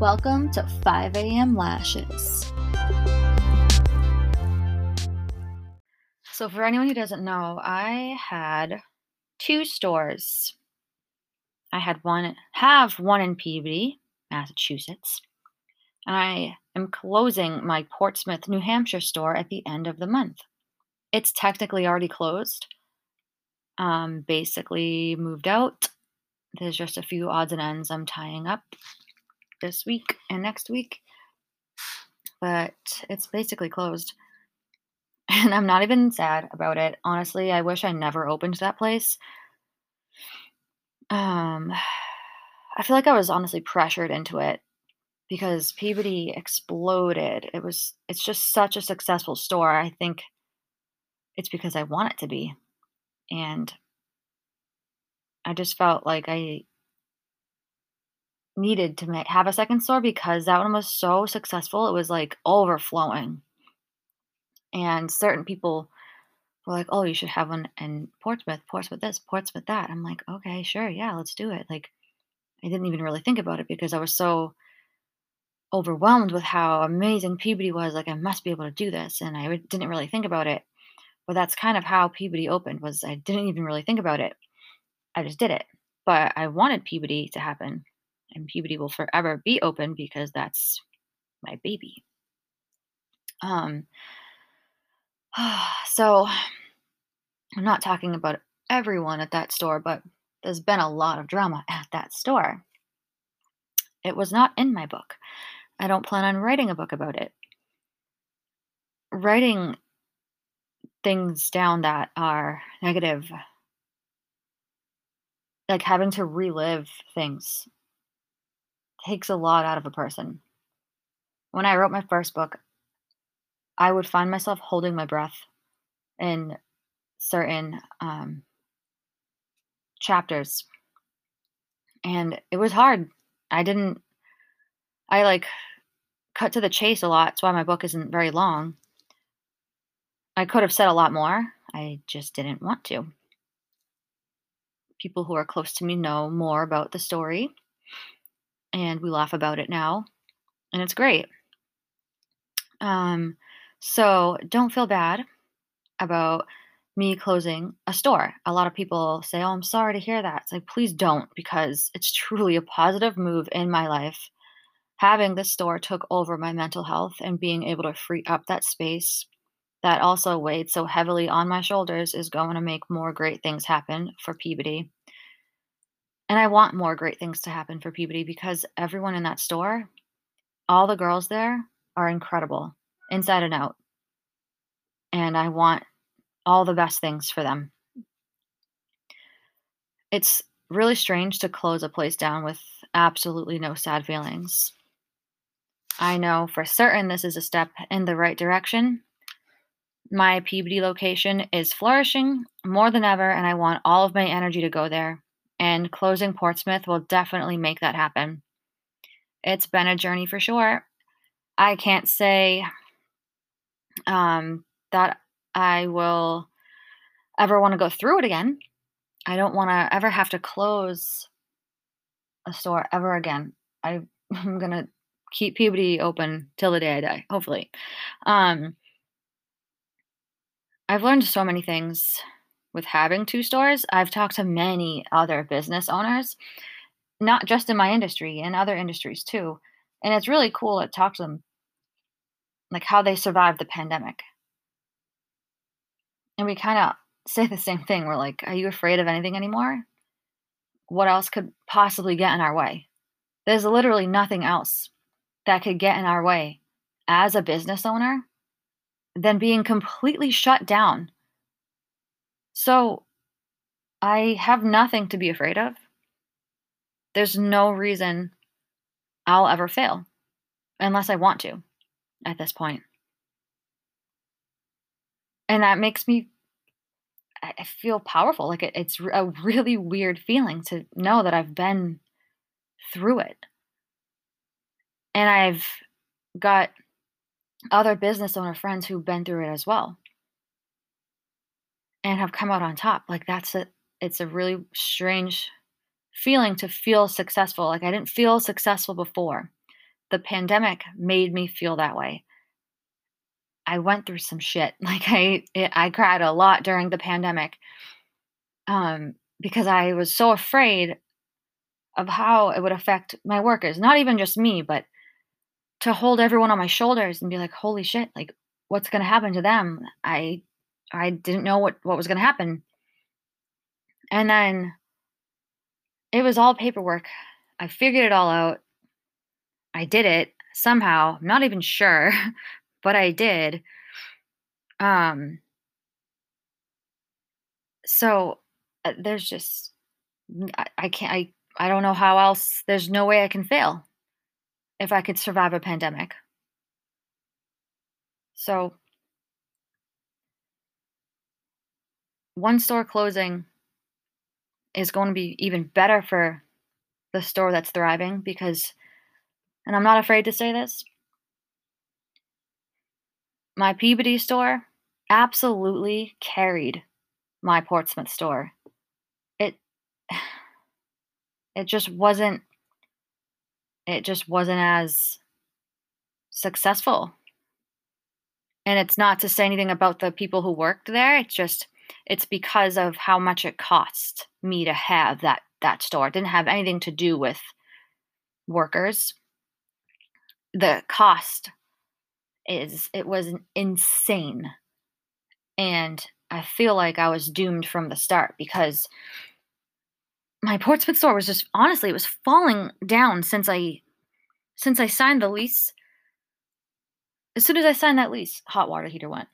Welcome to 5 a.m. Lashes. So, for anyone who doesn't know, I had two stores. I had one, have one in Peabody, Massachusetts, and I am closing my Portsmouth, New Hampshire store at the end of the month. It's technically already closed. Um, basically moved out. There's just a few odds and ends I'm tying up this week and next week, but it's basically closed. And I'm not even sad about it. Honestly, I wish I never opened that place. Um, I feel like I was honestly pressured into it because Peabody exploded. It was it's just such a successful store. I think it's because I want it to be. And I just felt like I needed to make, have a second store because that one was so successful. It was like overflowing. And certain people were like, oh, you should have one in Portsmouth, Portsmouth this, Portsmouth that. I'm like, okay, sure, yeah, let's do it. Like, I didn't even really think about it because I was so overwhelmed with how amazing Peabody was. Like, I must be able to do this. And I didn't really think about it. But that's kind of how Peabody opened was I didn't even really think about it. I just did it. But I wanted Peabody to happen and Peabody will forever be open because that's my baby. Um, so I'm not talking about everyone at that store, but there's been a lot of drama at that store. It was not in my book. I don't plan on writing a book about it. Writing things down that are negative, like having to relive things takes a lot out of a person. When I wrote my first book, I would find myself holding my breath in certain um, chapters. And it was hard. I didn't, I like cut to the chase a lot. That's why my book isn't very long. I could have said a lot more. I just didn't want to. People who are close to me know more about the story and we laugh about it now, and it's great. Um, so don't feel bad about me closing a store. A lot of people say, Oh, I'm sorry to hear that. It's like, please don't, because it's truly a positive move in my life. Having this store took over my mental health and being able to free up that space that also weighed so heavily on my shoulders is going to make more great things happen for Peabody and I want more great things to happen for Peabody because everyone in that store, all the girls there are incredible inside and out. And I want all the best things for them. It's really strange to close a place down with absolutely no sad feelings. I know for certain this is a step in the right direction. My Peabody location is flourishing more than ever, and I want all of my energy to go there and closing Portsmouth will definitely make that happen. It's been a journey for sure. I can't say um, that I will ever want to go through it again. I don't want to ever have to close a store ever again. I, I'm going to keep Peabody open till the day I die, hopefully. Um, I've learned so many things with having two stores, I've talked to many other business owners, not just in my industry, in other industries too. And it's really cool to talk to them, like how they survived the pandemic. And we kind of say the same thing. We're like, are you afraid of anything anymore? What else could possibly get in our way? There's literally nothing else that could get in our way as a business owner than being completely shut down so I have nothing to be afraid of. There's no reason I'll ever fail unless I want to at this point. And that makes me I feel powerful. Like it, it's a really weird feeling to know that I've been through it. And I've got other business owner friends who've been through it as well and have come out on top. Like that's a it's a really strange feeling to feel successful. Like I didn't feel successful before. the pandemic made me feel that way. I went through some shit. Like I it, I cried a lot during the pandemic. Um because I was so afraid of how it would affect my workers, not even just me, but to hold everyone on my shoulders and be like, "Holy shit, like what's going to happen to them?" I I didn't know what what was going to happen. And then it was all paperwork. I figured it all out. I did it somehow. I'm not even sure, but I did. Um so uh, there's just I, I can't I I don't know how else there's no way I can fail if I could survive a pandemic. So one store closing is going to be even better for the store that's thriving because and I'm not afraid to say this my Peabody store absolutely carried my Portsmouth store. It it just wasn't it just wasn't as successful. And it's not to say anything about the people who worked there. It's just it's because of how much it cost me to have that that store. It didn't have anything to do with workers. The cost is it was insane. And I feel like I was doomed from the start because my Portsmouth store was just honestly it was falling down since I since I signed the lease. As soon as I signed that lease, hot water heater went.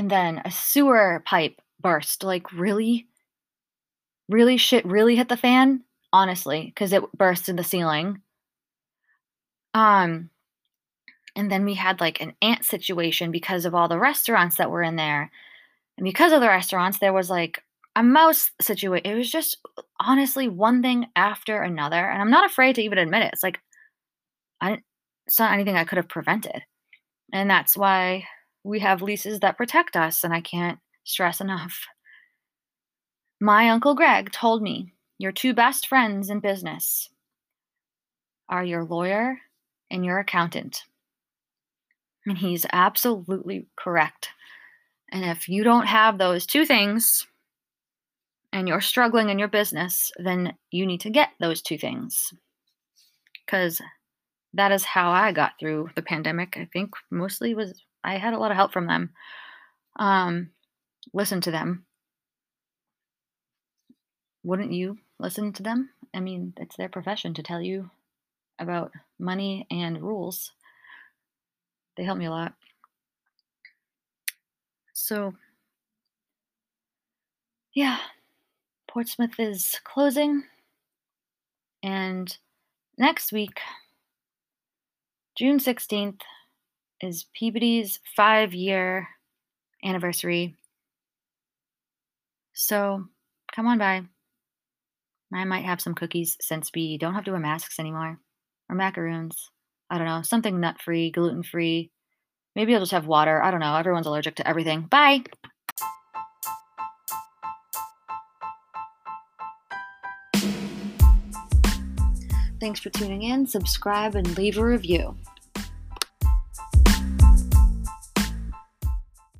And then a sewer pipe burst. Like really? Really shit really hit the fan? Honestly, because it burst in the ceiling. Um and then we had like an ant situation because of all the restaurants that were in there. And because of the restaurants, there was like a mouse situation. It was just honestly one thing after another. And I'm not afraid to even admit it. It's like, I, it's not anything I could have prevented. And that's why we have leases that protect us. And I can't stress enough. My Uncle Greg told me your two best friends in business are your lawyer and your accountant. And he's absolutely correct. And if you don't have those two things and you're struggling in your business, then you need to get those two things. Because that is how I got through the pandemic. I think mostly was I had a lot of help from them. Um, listen to them. Wouldn't you listen to them? I mean, it's their profession to tell you about money and rules. They help me a lot. So, yeah, Portsmouth is closing. And next week, June 16th, is Peabody's five year anniversary. So come on by. I might have some cookies since we don't have to wear masks anymore, or macaroons. I don't know, something nut free, gluten free. Maybe I'll just have water. I don't know. Everyone's allergic to everything. Bye. Thanks for tuning in. Subscribe and leave a review.